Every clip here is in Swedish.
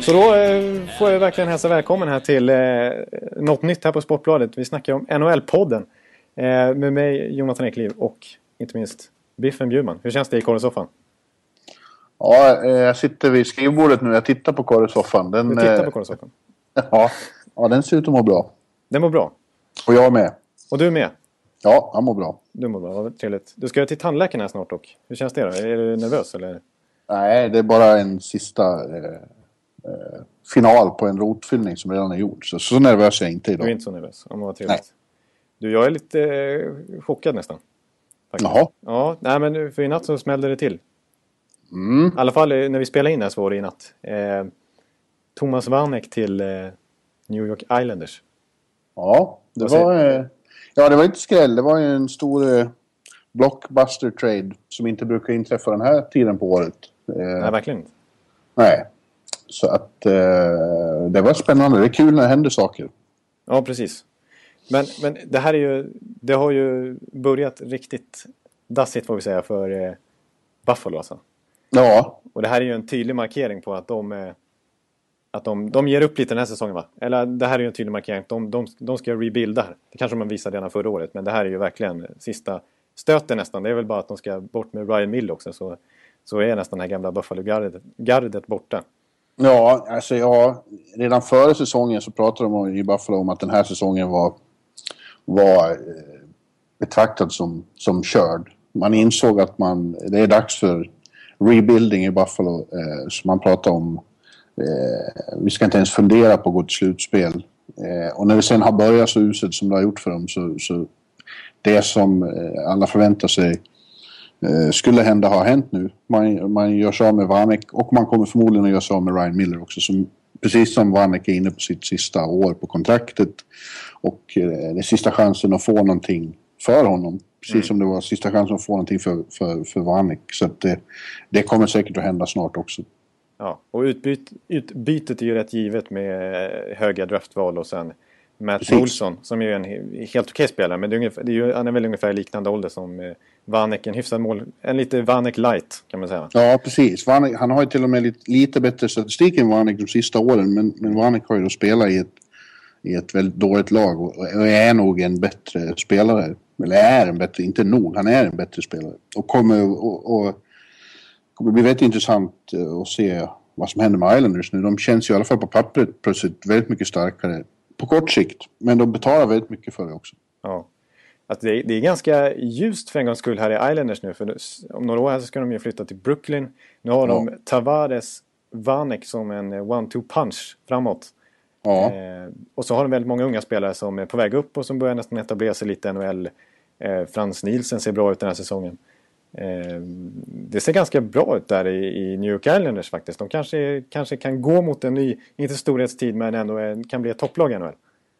Så då eh, får jag verkligen hälsa välkommen här till eh, något nytt här på Sportbladet. Vi snackar om NHL-podden. Eh, med mig Jonathan Ekliv och inte minst Biffen Bjurman. Hur känns det i korrsoffan? Ja, jag sitter vid skrivbordet nu. Jag tittar på. Den, Du tittar på korrsoffan. Ja, ja, den ser ut att må bra. Den mår bra. Och jag med. Och du med. Ja, han mår bra. Du mår bra, vad trevligt. Du ska till tandläkaren här snart dock. Hur känns det då? Är du nervös eller? Nej, det är bara en sista eh, eh, final på en rotfyllning som redan är gjord. Så, så nervös är jag inte Du är idag. inte så nervös? Ja, men vad trevligt. Du, jag är lite eh, chockad nästan. Faktiskt. Jaha. Ja, nej men för i natt så smällde det till. Mm. I alla fall eh, när vi spelade in här så var det i natt. Eh, Thomas Vanek till eh, New York Islanders. Ja, det var, eh, ja, det var inte skräll. Det var ju en stor eh, blockbuster trade som inte brukar inträffa den här tiden på året. Eh, Nej, verkligen inte. nej. Så att eh, det var spännande. Det är kul när det händer saker. Ja, precis. Men, men det här är ju... Det har ju börjat riktigt dassigt får vi säga för eh, Buffalo alltså. Ja, Och det här är ju en tydlig markering på att de... Eh, att de, de ger upp lite den här säsongen va? Eller det här är ju en tydlig markering de, de, de ska rebuilda här. Det kanske man visade redan förra året men det här är ju verkligen sista stöten nästan. Det är väl bara att de ska bort med Ryan Mill också så, så är nästan det här gamla Buffalo-gardet gardet borta. Ja, alltså ja, redan före säsongen så pratade de i Buffalo om att den här säsongen var, var eh, betraktad som, som körd. Man insåg att man, det är dags för rebuilding i Buffalo. Eh, så man pratade om, eh, vi ska inte ens fundera på att gå till slutspel. Eh, och när det sen har börjat så uselt som det har gjort för dem så, så det som eh, alla förväntar sig eh, skulle hända har hänt nu. Man, man gör sig av med Vanek och man kommer förmodligen att göra sig av med Ryan Miller också. Som, precis som Vanek är inne på sitt sista år på kontraktet. Och eh, det är sista chansen att få någonting för honom. Precis som det var sista chansen att få någonting för, för, för Vanek. Så att det, det kommer säkert att hända snart också. Ja, och utbyt, utbytet är ju rätt givet med eh, höga draftval och sen Matt Precis. Olsson som är en he- helt okej spelare. Men det är ungefär, är ju, han är väl ungefär liknande ålder som eh, Vanek. En hyfsad mål, en lite Vanek light kan man säga. Ja, precis. Vanek, han har ju till och med lite, lite bättre statistik än Vanek de sista åren. Men, men Vanek har ju då spelat i ett, i ett väldigt dåligt lag och, och är nog en bättre spelare. Eller är en bättre, inte nog, han är en bättre spelare. Och kommer och, och kommer bli väldigt intressant eh, att se vad som händer med Islanders nu. De känns ju i alla fall på pappret plötsligt väldigt mycket starkare på kort sikt. Men de betalar väldigt mycket för det också. Ja. Att det, är, det är ganska ljust för en gångs skull här i Islanders nu. För om några år här så ska de ju flytta till Brooklyn. Nu har de Ja. Tavares, Vanek som en eh, one-two punch framåt. Ja, Eh, och så har de väldigt många unga spelare som är på väg upp och som börjar nästan etablera sig lite i NHL. Eh, Frans Nielsen ser bra ut den här säsongen. Eh, det ser ganska bra ut där i, New York Islanders faktiskt. De kanske, kanske kan gå mot en ny, inte storhetstid men ändå kan bli ett topplag i NHL.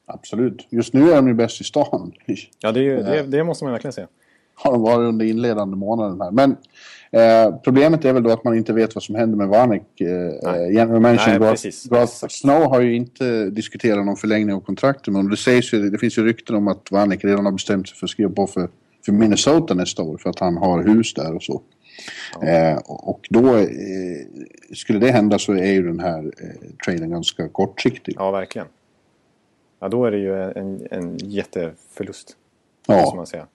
absolut. Just nu är de ju bäst i stan. Ja, det, är ju, det, det måste man verkligen säga. har de varit under inledande månaden här. Men eh, problemet är väl då att man inte vet vad som händer med Vanek. Eh. General manager Garth-. Snow har ju inte diskuterat någon förlängning av kontraktet men det sägs ju, det finns ju rykten om att Vanek redan har bestämt sig för att skriva på för, för Minnesota nästa år för att han har hus där och så. Eh, och då, eh, skulle det hända så är ju den här eh, traden ganska kortsiktig. Ja, verkligen. Ja, då är det ju en, en jätteförlust. Ja. man säga.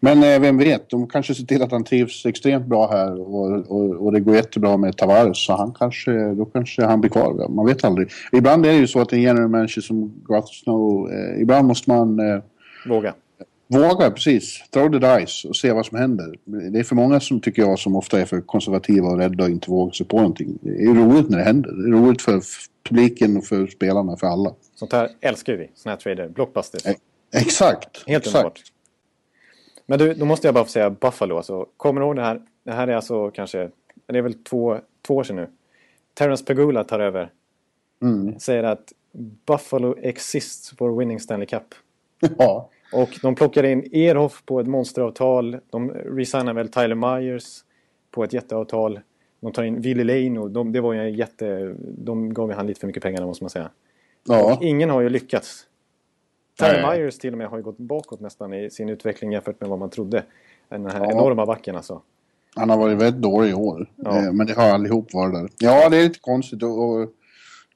Men eh, vem vet, de kanske ser till att han trivs extremt bra här och, och, och det går jättebra med Tavares så han kanske, då kanske han blir kvar. Man vet aldrig. Ibland är det ju så att en general manager som Snow, eh, ibland måste man eh, Våga. Våga precis, throw the dice och se vad som händer. Det är för många som tycker jag som ofta är för konservativa och rädda och inte vågar sig på någonting. Det är roligt när det händer. Det är roligt för publiken och för spelarna, för alla. Sånt här älskar vi. Såna här trader. Blockbusters. Eh, Exakt. Helt exakt. underbart. Men du, då måste jag bara få säga Buffalo. Alltså, kommer du ihåg det här? Det här är alltså kanske, det är väl två, två år sedan nu. Terrence Pegula tar över. Mm. Säger att Buffalo exists for winning Stanley Cup. Ja. Och de plockar in Erhoff på ett monsteravtal. De resignar väl Tyler Myers på ett jätteavtal. De tar in Lane och de, det var ju en jätte... De gav ju han lite för mycket pengar måste man säga. Ja. Och ingen har ju lyckats. Tyler Nej. Myers till och med har ju gått bakåt nästan i sin utveckling jämfört med vad man trodde. Den här Ja. enorma backen alltså. Han har varit väldigt dålig i år. Ja. Eh, Men det har allihop varit där. Ja, det är lite konstigt. Och, och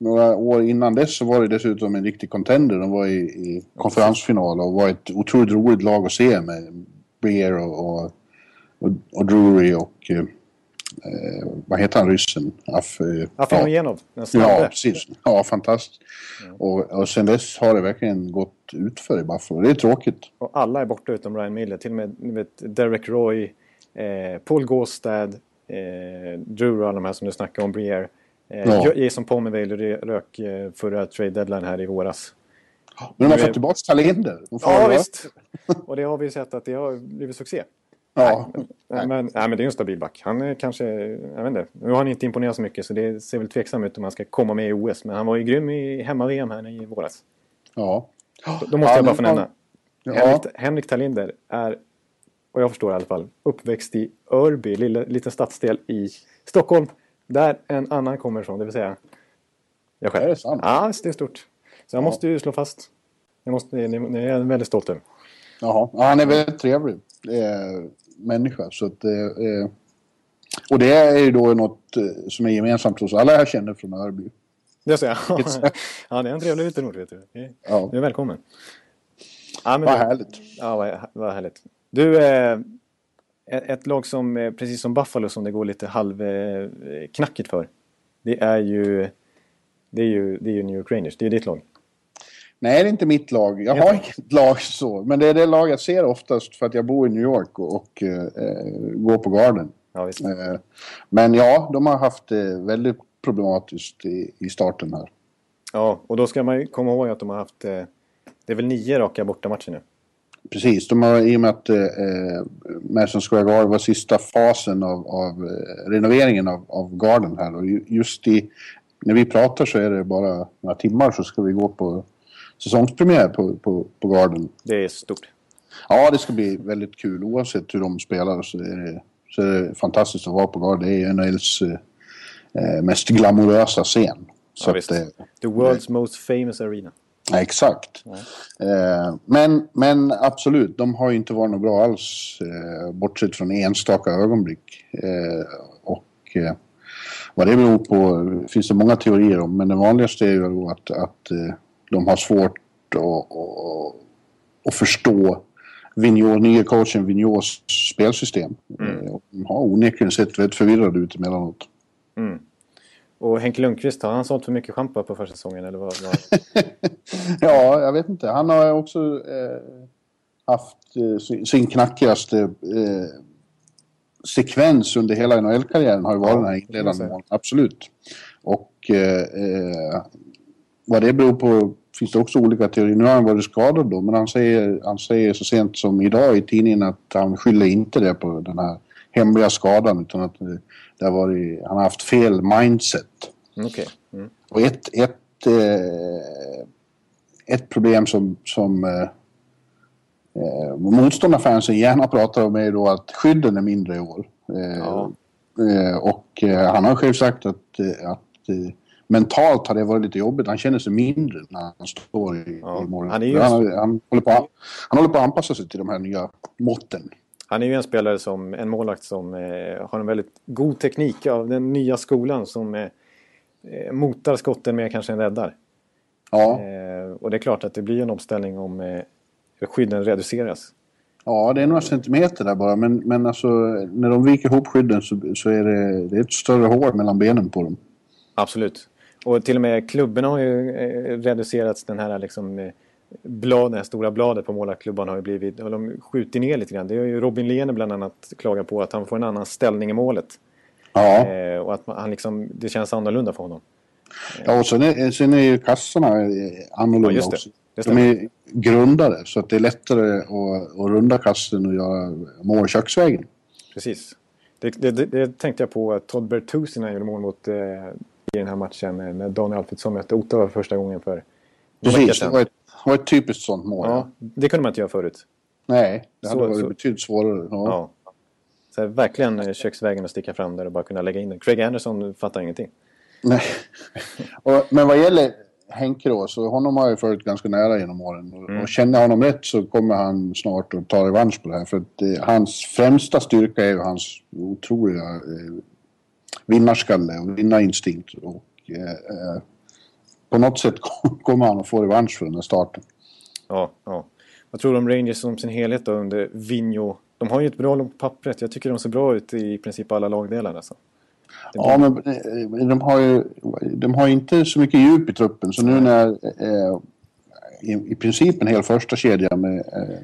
några år innan dess så var det dessutom en riktig contender. De var i, i konferensfinal och var ett otroligt roligt lag att se med Beer och, och, och, och Drury och... Eh, eh, vad heter han, ryssen? Af, eh, Afinogenov, Ja, snabbe. precis. Ja, fantastiskt. Och, och sen dess har det verkligen gått utför i Buffalo. Det är tråkigt. Och alla är borta utom Ryan Miller. Till och med vet, Derek Roy, eh, Paul Gåstad, eh, Drew och alla de här som du snackade om, Briere. Eh, Ja. Jason Pomervale rö- rök eh, förra trade deadline här i våras. Men de har fått tillbaka Talender. De får Ja, visst. Och det har vi sett att det har blivit succé. Ja. Nej, men, nej, men det är en stabil back. Han är kanske, jag vet inte. Nu har han inte imponerat så mycket så det ser väl tveksamt ut om han ska komma med i OS. Men han var ju grym i hemma-VM här i våras. ja. Då, måste Ja, jag bara få nämna. Ja. Henrik, Henrik Talinder är, och jag förstår i alla fall, uppväxt i Örby, lilla, liten stadsdel i Stockholm. Där en annan kommer ifrån, det vill säga jag själv. Är det sant? Ja, det är stort. Så jag måste ju slå fast. Jag, måste, det är jag väldigt stolt över. Jaha. Ja, han är väldigt trevlig eh, människa. Så att, eh, och det är ju då något eh, som är gemensamt hos alla jag känner från Örby. Det säger jag. ja, det är en trevlig ort, vet du. Ja. Du är välkommen. Ja, men Vad du- härligt. Ja, vad, vad härligt. Du, eh, ett, lag som, eh, precis som Buffalo, som det går lite halvknackigt för. Det är ju, det är ju, det är ju New York Rangers. Det är ju ditt lag. Nej, det är inte mitt lag. Jag har inget lag så. Men det är det lag jag ser oftast för att jag bor i New York och, och eh, går på Garden. Ja. Eh, men ja, de har haft det väldigt problematiskt i, i starten här. Ja, och då ska man ju komma ihåg att de har haft, eh, det är väl nio raka bortamatcher nu. Precis, de har i och med att eh, eh, Madison Square Garden var sista fasen av, av eh, renoveringen av, av Garden här. Och ju- just i, när vi pratar så är det bara några timmar så ska vi gå på säsongspremiär på, på, på Garden. Det är stort. Ja, det ska bli väldigt kul. Oavsett hur de spelar så är det, så är det fantastiskt att vara på Garden. Det är NHLs eh, mest glamorösa scen. Så Ja, att, eh, The world's most famous arena. Ja, exakt. Eh, men, men absolut, de har ju inte varit något bra alls. Eh, bortsett från enstaka ögonblick. Eh, och vad det beror på finns det många teorier om. Men den vanligaste är ju att, att de har svårt att, att, att förstå Vigneault, nya coachen Vigneaults spelsystem. Och de har onekligen sett väldigt förvirrade ut emellanåt. Och Henke Lundqvist, har han sålt för mycket schampo på första säsongen? Eller vad, vad? Ja, jag vet inte. Han har också eh, haft eh, sin, sin knackigaste eh, sekvens under hela NHL-karriären har ju varit Ja, den här inledande målen. Absolut. Och eh, eh, vad det beror på finns det också olika teorier. Nu har han varit skadad då, men han säger, han säger så sent som idag i tidningen att han skyller inte det på den här hemliga skadan utan att det, har varit, han har haft fel mindset. Okej. Mm. Och ett, ett, eh, ett problem som, som eh, eh, motståndarfansen gärna pratar om är då att skydden är mindre i år. Eh, Ja. eh, och han har själv sagt att, att mentalt har det varit lite jobbigt. Han känner sig mindre när han står i, Ja. i målet. Han är ju- han, han, håller på, han håller på att anpassa sig till de här nya måtten. Han är ju en spelare som, en målvakt som eh, har en väldigt god teknik av den nya skolan som eh, eh, motar skotten mer kanske än räddar. Ja. Eh, och det är klart att det blir en omställning om eh, skydden reduceras. Ja, det är några centimeter där bara. Men, men alltså, när de viker ihop skydden så, så är det, det är ett större hår mellan benen på dem. Absolut. Och till och med klubborna har ju eh, reducerats. Den här liksom, eh, blad, det här stora bladet på målarklubban har ju blivit, har de skjutit ner lite grann. Det har ju Robin Lehner bland annat klagat på att han får en annan ställning i målet. Ja. Eh, och att han liksom, det känns annorlunda för honom. Ja, och sen är, sen är ju kassorna eh, annorlunda Ja, just det. också. Det De är grundare så att det är lättare att, att runda kassen och göra mål köksvägen. Precis. Det, det, det, tänkte jag på att Todd Bertuzzi när han gjorde mål mot eh, i den här matchen när Daniel Alfredsson mötte Ottawa för första gången för Precis, det var, ett, var ett typiskt sånt mål. Ja, det kunde man inte göra förut. Nej, det hade Så- varit så- betydligt svårare. Ja. Ja. Så här, verkligen eh, köksvägen att sticka fram där och bara kunna lägga in den. Craig Anderson fattar ingenting. Nej. och, men vad gäller Henke då, så honom har jag följt ganska nära genom åren. Och, Mm. och känner jag honom rätt så kommer han snart att ta revansch på det här. För att eh, hans främsta styrka är ju hans otroliga eh, vinnarskalle och vinnarinstinkt. Och eh, eh, på något sätt kommer han att få revansch för den här starten. Ja, ja. Vad tror du om Rangers som sin helhet då under Vigno? De har ju ett bra lag på pappret. Jag tycker de ser bra ut i princip alla lagdelar. Alltså. Det Ja, men eh, de har ju de har inte så mycket djup i truppen. Så nu när eh, i, i princip en hel första kedja med eh,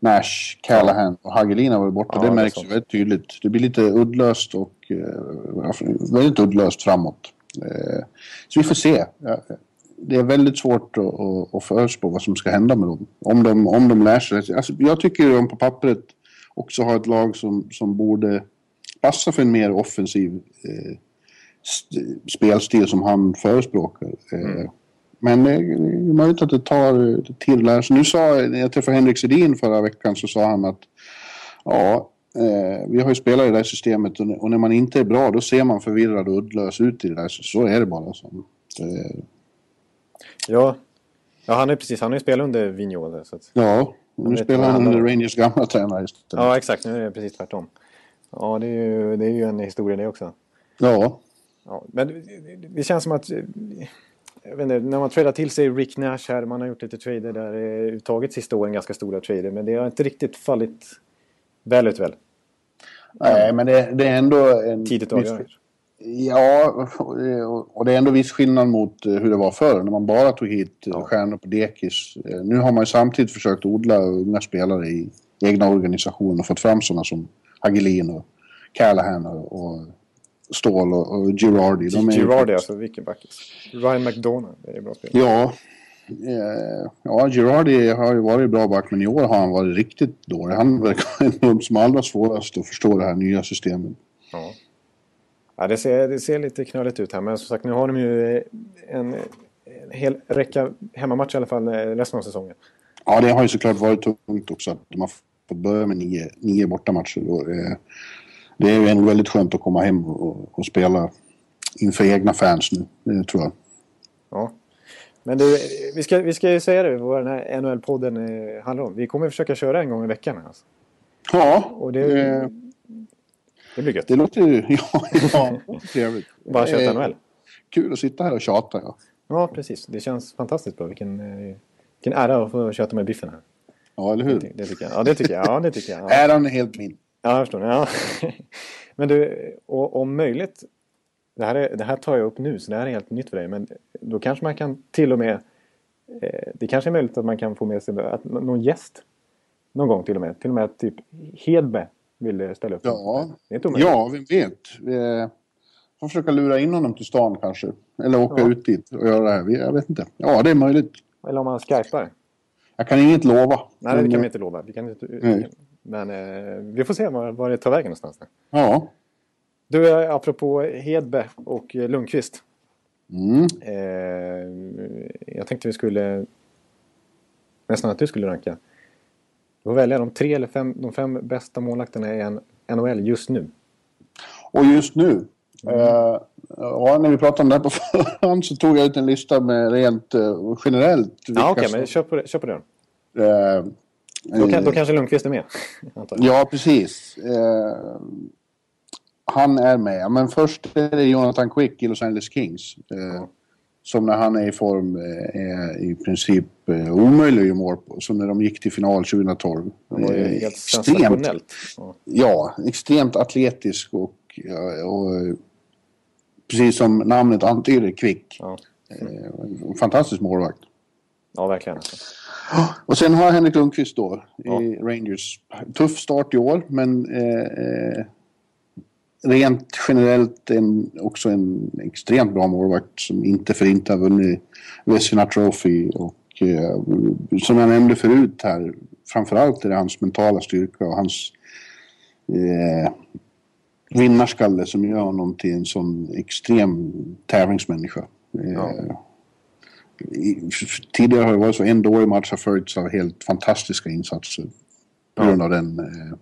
Nash, Callahan och Hagelina var borta. Ja, det det är märks sant. väldigt tydligt. Det blir lite uddlöst och eh, väldigt uddlöst framåt. Eh, så vi får se. Det är väldigt svårt att, förutspå vad som ska hända med dem. Om de, om de lär sig. Alltså, jag tycker de på pappret också har ett lag som, som borde passa för en mer offensiv eh, st- spelstil som han förespråkar. Eh, Men eh, det är möjligt att det tar tid att lära sig. Nu sa, när jag träffade Henrik Sedin förra veckan så sa han att ja, eh, vi har ju spelat i det här systemet och, och när man inte är bra då ser man förvirrad och uddlös ut i det där. Så, så är det bara. Så. Eh, Ja, ja han, är precis, han har ju spelat under Vigno. där, Så att, ja, nu spelar han det under. Rangers gamla tränare istället. ja, exakt. Nu är det precis tvärtom. Ja, det är ju, det är ju en historia det också. Ja, Ja, men det- det- det känns som att... eh, Jag vet inte, när man tradar till sig Rick Nash här, man har gjort lite trader där, eh, tagit sista åren ganska stora trader, men det har inte riktigt fallit väl ut väl? Nej men det, det är ändå en... Tidigt avgörande. Ja, och- det är ändå viss skillnad mot eh, hur det var förr när man bara tog hit ja. Ja. stjärnor på dekis. Eh, Nu har man ju samtidigt försökt odla unga spelare i egna organisationer och fått fram sådana som Hagelin och Callahan och, Ståhl och, och Girardi. De är ju- Girardi alltså, vilken back. Ryan McDonough, det är bra spelare. Ja, eh, ja, Girardi har ju varit bra back men i år har han varit riktigt dålig. Han verkar en som allra svårast att förstå det här nya systemet. Ja. Ja, det, ser, det ser lite knöligt ut här, men som sagt nu har de ju eh, en, en hel räcka hemmamatcher i alla fall eh, resten av säsongen. Ja, det har ju såklart varit tungt också att de har fått börja med nio, nio bortamatcher. Och, eh, det är ju ändå väldigt skönt att komma hem och, och spela inför egna fans nu, det tror jag. Ja. Men du, vi ska, vi ska ju säga det, vad den här NHL-podden eh, handlar om. Vi kommer försöka köra en gång i veckan. Alltså. Ja, Och det, eh, det blir gött. det låter ju ja, ja, trevligt. Bara köra Eh, NHL. Kul att sitta här och tjata, ja. Ja, precis. Det känns fantastiskt bra. Vilken, eh, vilken ära att få köta med Biffen här. Ja, eller hur? Det, det tycker jag. Ja, det tycker jag. Ja, det tycker jag. Ja. Äran är helt min. Ja, jag förstår. Ja. Men du, och, om möjligt. Det här, är, det här tar jag upp nu, så det här är helt nytt för dig. Men då kanske man kan till och med... Eh, det kanske är möjligt att man kan få med sig att, någon gäst. Någon gång till och med. Till och med typ Hedberg vill eh, ställa upp. Ja, Det ja vem vet. Vi får försöka lura in honom till stan kanske. Eller åka Ja. ut dit och göra det här. Jag vet inte. Ja, det är möjligt. Eller om man skypar. Jag kan inget lova. Nej, det Men, kan vi inte lova. Vi kan inte. Men eh, vi får se var, var det tar vägen någonstans. Ja. Du, apropå Hedberg och eh, Lundqvist. Mm. Eh, jag tänkte vi skulle... Nästan att du skulle ranka. Du får välja de tre eller fem, de fem bästa målvakterna i NHL just nu. Och just nu. Eh, ja, när vi pratade om det här på förhand så tog jag ut en lista med rent eh, generellt. Ja, okej, som- men kör på, det- kör på det då. eh, Då, kan, då eh, kanske Lundqvist är med. Ja, precis. Eh, han är med. Men först är det Jonathan Quick i Los Angeles Kings. Eh, Som när han är i form eh, är i princip eh, omöjlig att mål på. Som när de gick till final 2012. Det var ju Eh, helt sensationellt. Ja. Ja, extremt atletisk och, och eh, precis som namnet antyder, kvick. Ja. Eh, en fantastisk målvakt. ja, verkligen. Och sen har Henrik Lundqvist då Ja. i Rangers. Tuff start i år, men eh, eh, rent generellt en, också en extremt bra målvakt som inte för inte har vunnit Vezina Trophy. Och eh, som jag nämnde förut här, framförallt är det hans mentala styrka och hans eh, vinnarskalle som gör honom till en sån extrem tävlingsmänniska. Ja. Eh, tidigare har det varit så en dålig match har följts av helt fantastiska insatser. På grund av den... Eh,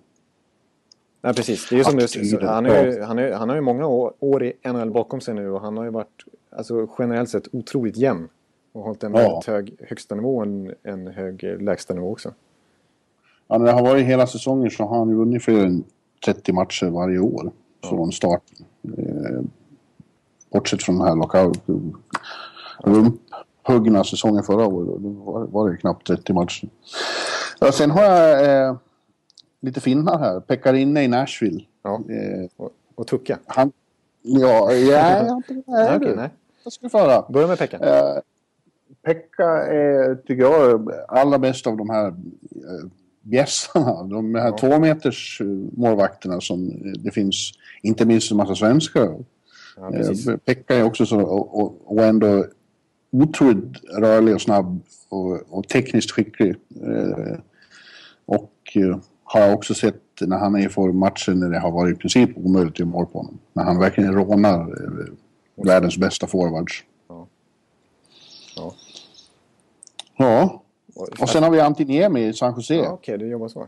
Nej, precis. Det är som du, han, är, han, är, han har ju många år, i NHL bakom sig nu och han har ju varit alltså, generellt sett otroligt jämn. Och hållit en ja. hög högsta nivå och en, en hög lägsta nivå också. Ja, när det har varit hela säsongen så har han vunnit fler än 30 matcher varje år ja. från starten. Eh, bortsett från den här lockout. Rumphuggna säsongen förra året. Då var, var det knappt 30 matcher. Ja, sen har jag eh, lite finnar här. Pekka i Nashville. Ja. Eh, och, och Tucka. Han, ja, ja, nej, okay, nej. Jag ska föra. Börja med Pekka. Eh, Pekka är, tycker jag, allra bäst av de här eh, bjässarna. De här ja. två meters eh, målvakterna som eh, det finns, inte minst en massa svenskar. Ja, Pekka är också så, och, och ändå otroligt rörlig och snabb och, och tekniskt skicklig. Och har jag också sett när han är i form matcher när det har varit i princip omöjligt att göra mål på honom. När han verkligen rånar världens bästa forwards. Ja. ja. Ja. Och sen har vi Antiniemi i San Jose. Ja, Okej, okay, du jobbar så.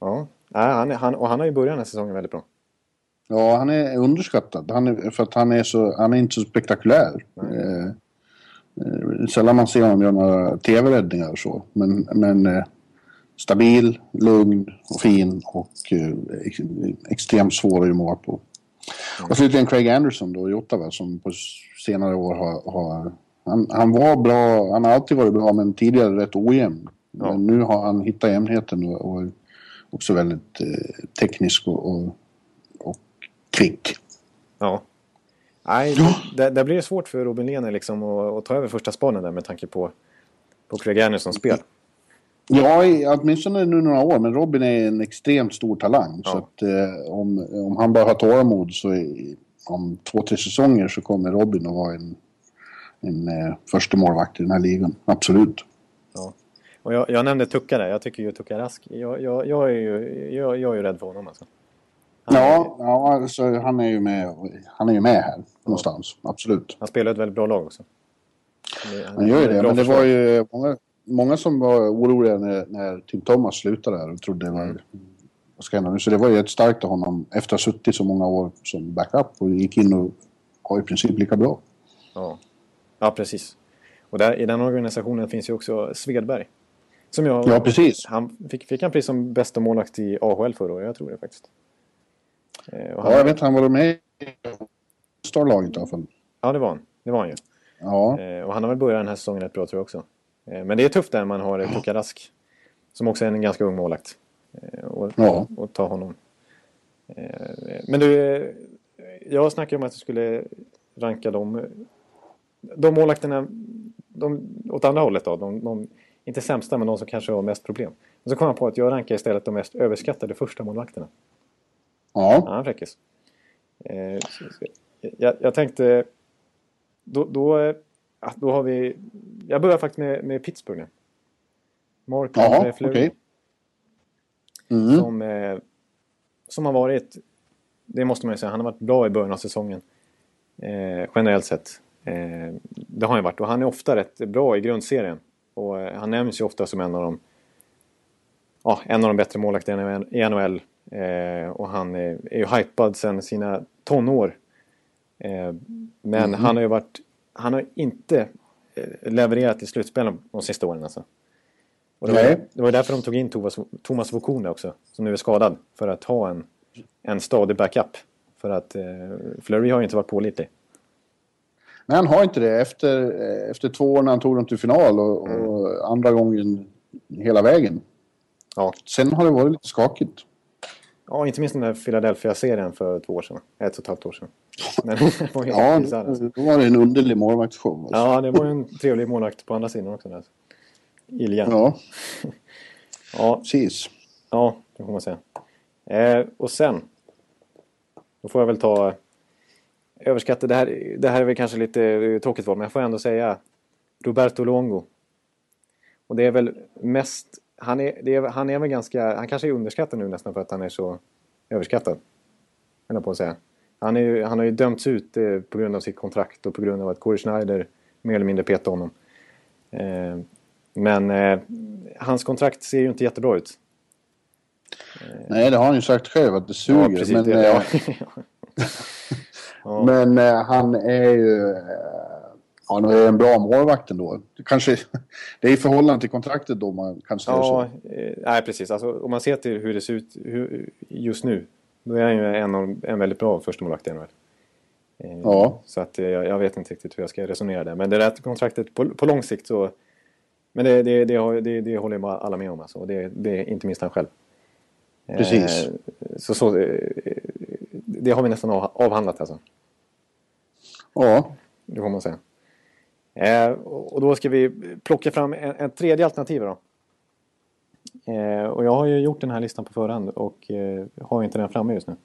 Ja, Nej, han, han, och han har ju börjat den här säsongen väldigt bra. Ja, han är underskattad. Han är, för att han är, så, han är inte så spektakulär. Eh, eh, sällan man ser honom göra några tv-räddningar och så. Men, men eh, stabil, lugn och fin och eh, extremt svår att göra mål på. Och slutligen Craig Anderson då i Ottawa som på senare år har, har han, han, var bra, han har alltid varit bra men tidigare rätt ojämn. Ja. Men nu har han hittat jämnheten och, och också väldigt eh, teknisk och, och, och kvick. Ja. Nej. Där, där blir det svårt för Robin Lehner liksom att, att ta över första spanen där med tanke på, på Craig Andersons spel. Ja, åtminstone nu några år, men Robin är en extremt stor talang. Ja. Så att eh, om, om han bara har tålamod så i, om två, tre säsonger så kommer Robin att vara en en eh, första målvakt i den här ligan. Absolut. Ja. Och jag, jag nämnde Tucka där. Jag tycker ju Tucka Rask. Jag, jag, jag, är ju, jag, jag är ju rädd för honom alltså. Han ja, är, ja alltså, han är ju med, han är ju med här någonstans. Absolut. Han spelar ett väldigt bra lag också. Han, han gör ju det, men det var ju många, många som var oroliga när, när Tim Thomas slutade där och trodde det var... Mm. Vad ska hända nu? Så det var ju ett starkt av honom efter att ha suttit så många år som backup och gick in och var i princip lika bra. Ja. Ja, precis. Och där, i den organisationen finns ju också Svedberg. Som jag, ja, precis. Han fick, fick han pris som bästa målvakt i AHL förra året, jag tror det faktiskt. Eh, han, ja, jag vet han var med i Starlaget i alla fall. Ja, det var han. Det var han ju. Ja. Eh, och han har väl börjat den här säsongen rätt bra tror jag också. Eh, men det är tufft där man har ja. Tuka Rask. Som också är en ganska ung målvakt. Eh, och, ja. och ta honom. Eh, men du, jag snackade om att jag skulle ranka dem de målvakterna, de, åt andra hållet då, de, de, inte sämsta men de som kanske har mest problem. Och så kom jag på att jag rankar istället de mest överskattade första målvakterna. Ja. Ja, fräckis. Jag, jag, tänkte, då, då, då har vi, jag börjar faktiskt med, med Pittsburgh nu. Mark ja, Fleury. Okay. Mm. Som, eh, som har varit, det måste man ju säga, han har varit bra i början av säsongen. Eh, generellt sett. Eh, det har han varit och han är ofta rätt bra i grundserien. Och eh, han nämns ju ofta som en av de, ja, en av de bättre målvakterna i NHL. Eh, och han är, är ju hypad sedan sina tonår. Eh, men mm. han har ju varit, han har inte eh, levererat i slutspelen de sista åren alltså. Och det, var, det var därför de tog in Thomas, Thomas Vokone också, som nu är skadad. För att ha en, en stadig backup. För att eh, Flurry har ju inte varit pålitlig. Nej, han har inte det. Efter, eh, efter två år när han tog dem till final och, mm. och andra gången hela vägen. Ja. Sen har det varit lite skakigt. Ja, inte minst den där Philadelphia-serien för två år sedan. Ett och ett halvt år sedan. var ja, då var det en underlig målvaktsshow. Alltså. Ja, det var en trevlig målvakt på andra sidan också. Där. Iljan. Ja. ja. Precis. Ja, det får man säga. Eh, och sen. Då får jag väl ta överskattad. Det här, det här är väl kanske lite tråkigt val, men jag får ändå säga Roberto Longo. Och det är väl mest... Han är, är, han är väl ganska... Han kanske är underskattad nu nästan för att han är så överskattad. jag på att säga. Han, är ju, han har ju dömts ut eh, på grund av sitt kontrakt och på grund av att Corey Schneider mer eller mindre petade honom. Eh, men eh, hans kontrakt ser ju inte jättebra ut. Nej, det har han ju sagt själv att det suger. Ja, precis, men det, ja. Ja. men eh, han är ju... eh, Han är en bra målvakt ändå. Det Kanske, det är i förhållande till kontraktet då man kan säga Ja, så. eh, nej precis. Alltså, om man ser till hur det ser ut hur, just nu. Då är han ju en, av, en väldigt bra förstemålvakt i NHL. Eh, Ja. Så att eh, jag, jag vet inte riktigt hur jag ska resonera där. Men det där kontraktet på, på lång sikt så... Men det, det, det, det, det håller ju bara alla med om alltså. Och det, det är inte minst han själv. Eh, Precis. så, så, eh, det har vi nästan av, avhandlat alltså. Ja, Det får man säga. Eh, och då ska vi plocka fram en, en tredje alternativ då. Eh, och jag har ju gjort den här listan på förhand och eh, har inte den framme just nu.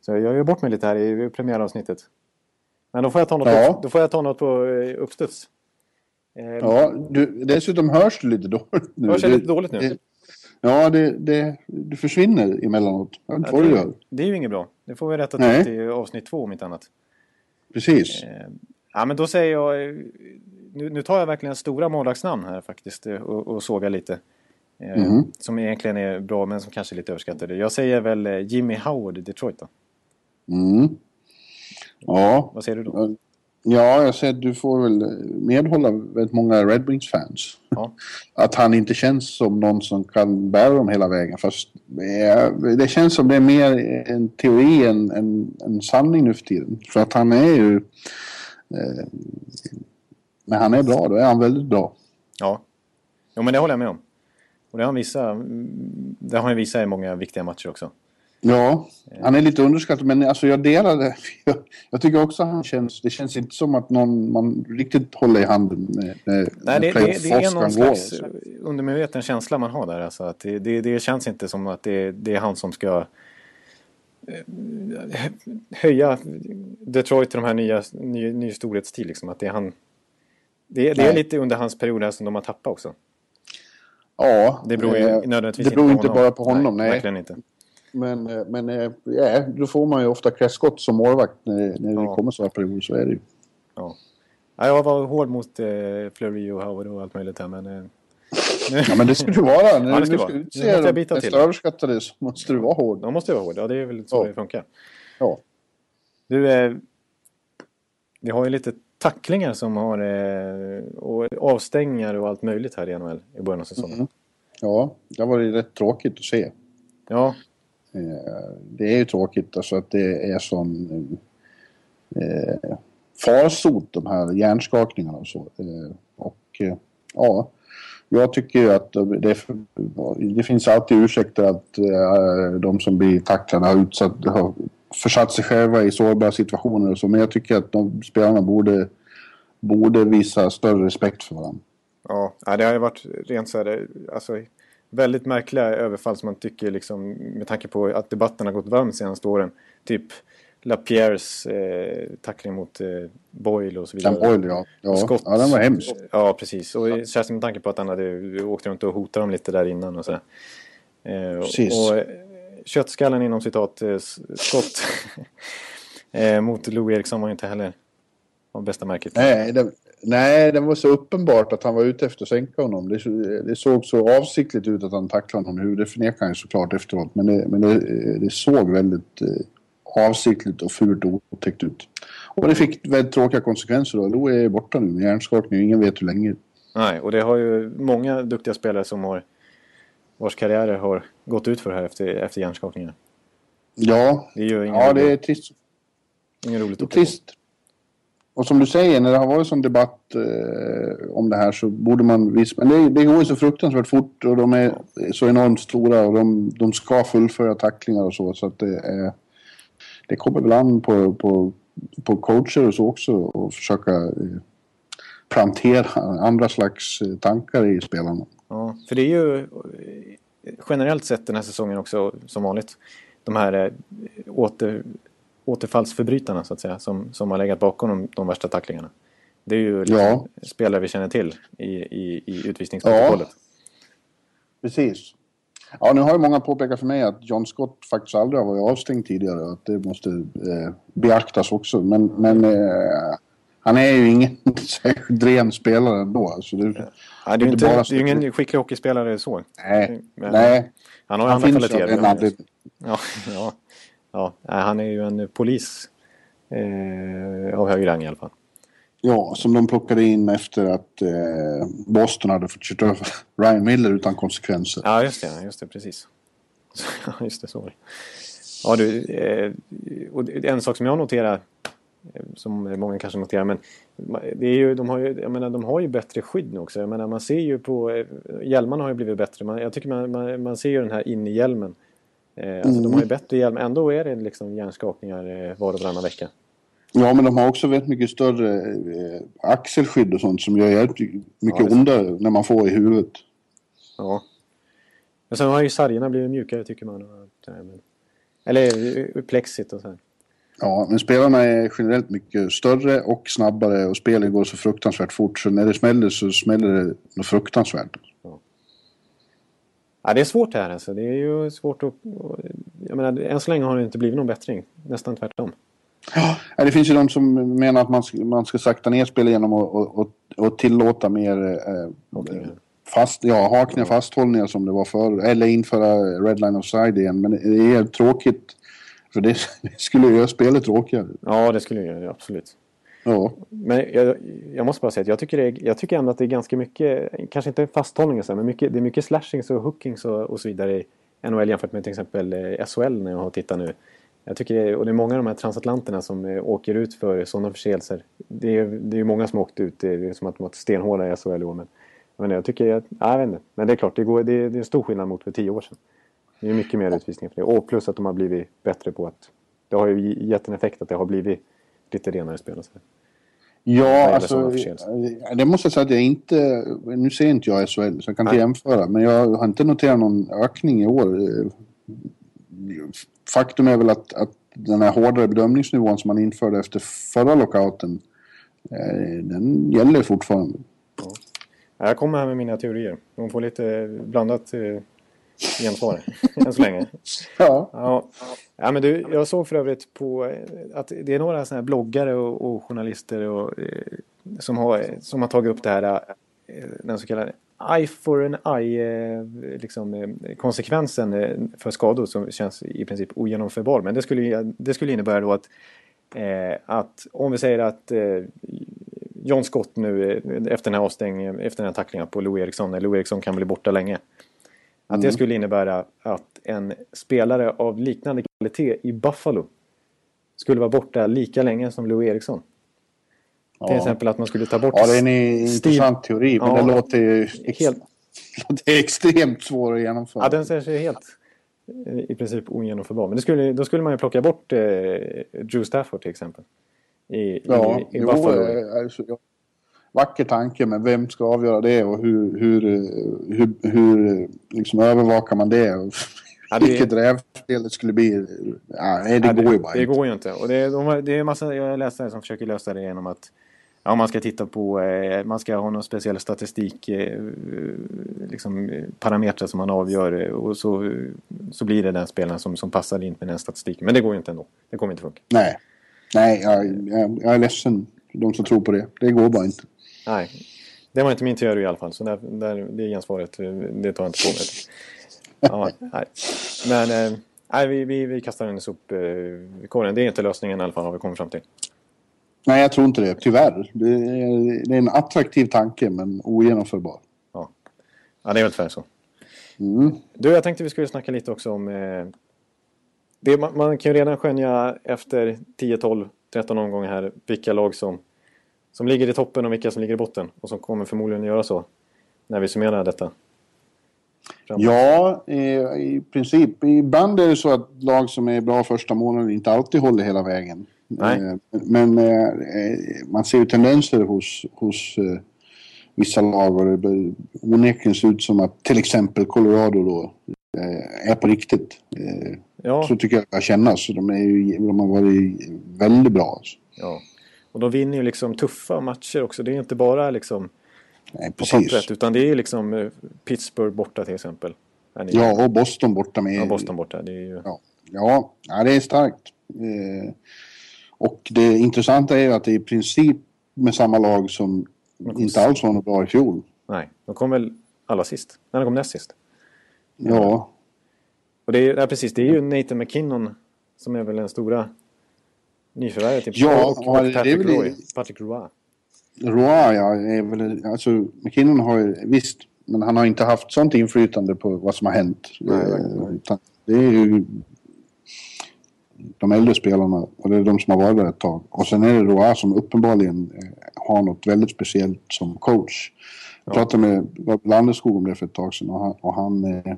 Så jag gör bort mig lite här i premiäravsnittet. Men då får jag ta något, Ja. då får jag ta något på eh, uppstuds. Eh, ja du, dessutom hörs du lite dåligt nu. Hörs jag lite dåligt nu? det- Ja, det, det, du försvinner emellanåt. Jag vet inte ja, vad du det, gör. det är ju inget bra. Det får vi rätta till i avsnitt två om inte annat. Precis. Ja, men då säger jag... eh, Nu, nu tar jag verkligen stora målvaktsnamn här faktiskt eh, och, och sågar lite. Mhm. Som egentligen är bra men som kanske är lite överskattade. Jag säger väl Jimmy Howard i Detroit då. Mm. Ja. Vad säger du då? ja, jag säger att du får väl medhålla väldigt många Red Wings-fans. Ja, Att han inte känns som någon som kan bära dem hela vägen. Fast det känns som det är mer en teori än en, en sanning nu för tiden. För att han är ju... Eh, när han är bra, då är han väldigt bra. ja. Jo, men det håller jag med om. Och det har han visat, mm, det har han visat i många viktiga matcher också. Ja, han är lite underskattad men alltså jag delar det. Jag, jag tycker också han känns, det känns inte som att någon man riktigt håller i handen när, när Nej, det, det, det är någon slags undermedveten känsla man har där. Alltså, att det, det, det känns inte som att det, det är han som ska höja Detroit till de här nya, ny, ny storhetstid. Liksom. Att det är han... Det, det är Nej. lite under hans period här som de har tappat också. Ja, Det beror ju eh, nödvändigtvis det beror inte på bara på honom, nej. Verkligen inte. Men, eh, men eh, ja, då får man ju ofta kräftskott som målvakt när, när Ja. det kommer sådana perioder. Så är det ju. Ja. Ja, jag var hård mot eh, Fleury och Howard och allt möjligt här men... Eh, Ja, men det ska du vara. När Ja, det ska du ska Nu utse måste jag bita mest till. överskattade så måste du vara hård. de måste ju vara hård. Ja, det är väl så Ja. det funkar. Ja. Du, eh, vi har ju lite tacklingar som har eh, och avstängningar och allt möjligt här i NHL i början av säsongen. Mm. ja, det var ju rätt tråkigt att se. Ja, Eh, Det är ju tråkigt alltså att det är sån eh, farsot de här hjärnskakningarna och så. Eh, och eh, ja, jag tycker ju att det, det finns alltid ursäkter att äh, de som blir tacklade har, utsatt, har försatt sig själva i sårbara situationer och så. Men jag tycker att de spelarna borde, borde visa större respekt för varandra. ja. ja det har ju varit rent så här, alltså, väldigt märkliga överfall som man tycker liksom med tanke på att debatten har gått varm de senaste åren. Typ Lapierres eh, tackling mot eh, Boyle och så vidare. Den Boyle, ja. Ja, Skott. ja, den var hemsk. Ja, precis. Och särskilt med tanke på att han hade åkt runt och hotat dem lite där innan och sådär. Eh, Precis. och eh, köttskallen inom citat eh, skott eh, mot Lou Eriksson var ju inte heller av bästa märket. Nej det, nej, det var så uppenbart att han var ute efter att sänka honom. Det, så- det såg så avsiktligt ut att han tacklade honom. Det förnekar han ju såklart efteråt. Men det, men det, det såg väldigt eh, avsiktligt och fult och otäckt ut. Och det fick väldigt tråkiga konsekvenser då. Lo är borta nu med hjärnskakning ingen vet hur länge. Nej, och det har ju många duktiga spelare som har vars karriärer har gått ut för här efter, efter hjärnskakningar. Ja, Det är ju ingen, ja det är trist. ingen roligt Det är trist. Och som du säger, när det har varit sån debatt eh, om det här så borde man visa... Men det, det går ju så fruktansvärt fort och de är så enormt stora och de, de ska fullfölja tacklingar och så. Så att det, är, det kommer väl an på, på, på coacher och så också och försöka eh, plantera andra slags eh, tankar i spelarna. Ja, för det är ju eh, generellt sett den här säsongen också som vanligt de här åter, återfallsförbrytarna så att säga som, som har legat bakom de, de värsta tacklingarna. Det är ju liksom Ja. spelare vi känner till i, i, i utvisningsprotokollet. Precis. Ja, nu har ju många påpekat för mig att John Scott faktiskt aldrig har varit avstängd tidigare och att det måste eh, beaktas också. Men, men eh, han är ju ingen särskilt ren spelare ändå. Alltså det, ja, det är ju inte, bara... det är ingen skicklig hockeyspelare så. Nej, men, nej. Han har han andra kvaliteter. Ja, ja, ja, han är ju en polis eh, av hög rang i alla fall. Ja, som de plockade in efter att eh, Boston hade fått köra över Ryan Miller utan konsekvenser. Ja, just det. Just det precis. Just det. Så Ja, du, eh, och en sak som jag noterar, eh, som många kanske noterar, men det är ju, de, har ju, jag menar, de har ju bättre skydd nu också. Jag menar, man ser ju på... Eh, hjälmarna har ju blivit bättre. Man, jag tycker man, man, man ser ju den här in i hjälmen. Eh, alltså mm. de har ju bättre hjälm. Ändå är det liksom hjärnskakningar eh, var och varannan vecka. Ja, men de har också väldigt mycket större eh, axelskydd och sånt som gör mycket ja, ondare när man får i huvudet. Ja. Men sen har ju sargerna blivit mjukare tycker man. Eller eh, plexit och så. Här. Ja, men spelarna är generellt mycket större och snabbare och spelet går så fruktansvärt fort. Så när det smäller så smäller det något fruktansvärt. Ja. ja, det är svårt det här alltså. Det är ju svårt att... Jag menar, än så länge har det inte blivit någon bättring. Nästan tvärtom. Ja, det finns ju de som menar att man ska, man ska sakta ner spelet genom att och, och, tillåta mer eh, fast, ja, hakningar, fasthållningar som det var förr. Eller införa redline offside igen. Men det är tråkigt. För det, det skulle göra spelet tråkigare. Ja, det skulle göra det absolut. Ja. Men jag, jag, måste bara säga att jag tycker, det, jag tycker ändå att det är ganska mycket, kanske inte fasthållning och så, men mycket, det är mycket slashings och hookings och, och så vidare i NHL jämfört med till exempel eh, SHL när jag har tittat nu. Jag tycker det, och det är många av de här transatlanterna som eh, åker ut för sådana förseelser. Det är, det är många som åkt ut, det är som att de varit stenhårda i SHL i år. Men, men jag tycker, jag, jag vet inte. Men det är klart, det, går, det, det är en stor skillnad mot för tio år sedan. Det är mycket mer utvisningar för det. Och plus att de har blivit bättre på att... Det har ju gett en effekt att det har blivit lite renare spel och så. Ja, alltså, det måste jag säga att jag inte... Nu ser inte jag SHL så jag kan inte jämföra. Men jag har inte noterat någon ökning i år faktum är väl att, att den här hårdare bedömningsnivån som man införde efter förra lockouten, eh, den gäller fortfarande. Ja. Jag kommer här med mina teorier. De får lite blandat eh, gensvar än så länge. Ja. ja. Ja, men du, jag såg för övrigt på eh, att det är några såna här bloggare och, och journalister och, eh, som, har, som har tagit upp det här, eh, den så kallade eye for an eye eh, liksom, eh, konsekvensen eh, för skador som känns i princip ogenomförbar. Men det skulle, det skulle innebära då att, att om vi säger att John Scott nu efter den här avstängningen, efter den här tacklingen på Lou Eriksson, Lou Eriksson kan bli borta länge. Att mm. det skulle innebära att en spelare av liknande kvalitet i Buffalo skulle vara borta lika länge som Lou Eriksson. Ja. Till exempel att man skulle ta bort... Ja, det är en intressant teori, men ja, det låter ju helt... det är extremt svårt att genomföra. Ja, den ser sig helt i princip ogenomförbar. Men det skulle, då skulle man ju plocka bort eh, Drew Stafford till exempel. I, ja, i, i jo, alltså, ja. Vacker tanke, men vem ska avgöra det och hur, hur, hur, hur liksom övervakar man det? Ja, det... Vilket rävspel det skulle bli. Ja, det, ja, går ju bara Det inte. går ju inte. Och det, är, det är massa, jag läste som försöker lösa det genom att Ja, man ska titta på, eh, man ska ha någon speciell statistik, eh, liksom parametrar som man avgör eh, och så, så blir det den spelaren som, som passar in med den statistiken. Men det går ju inte ändå. Det kommer inte funka. Nej, Nej jag, jag, jag är ledsen de som tror på det. Det går bara inte. Nej, det var inte min teori i alla fall. Så där, där, det gensvaret, det tar jag inte på mig. Ja, nej. Men nej, vi, vi, vi kastar den i sopkorgen. Det är inte lösningen i alla fall har vi kommit fram till. Nej, jag tror inte det. Tyvärr. Det är, det är en attraktiv tanke, men ogenomförbar. Ja, ja det är väl tyvärr så. Mm. Du, jag tänkte vi skulle snacka lite också om... Eh, det, man, man, kan ju redan skönja efter 10, 12, 13 omgångar här vilka lag som, som ligger i toppen och vilka som ligger i botten. Och som kommer förmodligen göra så när vi summerar detta. Framåt. Ja, i, i princip. Ibland är det så att lag som är bra första månaden inte alltid håller hela vägen. Nej. Eh, men eh, man ser ju tendenser hos, hos eh, vissa lag och det onekligen ser ut som att till exempel Colorado då är på riktigt. Ja. Så tycker jag det kännas. De, är ju, de har varit väldigt bra. Alltså. Ja. Och de vinner ju liksom tuffa matcher också. Det är inte bara liksom Nej, på pappret utan det är ju liksom Pittsburgh borta till exempel. Ja, och Boston borta med. Ja, Boston borta. Det är ju... Ja, ja det är starkt. Eh, och det intressanta är ju att det är i princip med samma lag som inte alls var något bra i fjol. Nej, de kom väl allra sist. Nej, de kom näst sist. Ja, Och det är, ja, precis, det är ju Nathan McKinnon som är väl den stora nyförvärvet. Typ. Ja, och, och det är Patrick väl- Roy. Patrick Roy. Roy ja, är väl, alltså McKinnon har ju, visst, men han har inte haft sånt inflytande på vad som har hänt. Nej, Eh, verkligen. utan det är ju de äldre spelarna och det är de som har varit där ett tag. Och sen är det Roy som uppenbarligen eh, har något väldigt speciellt som coach. Jag pratade med Landeskog om det för ett tag sedan och han, och han, eh,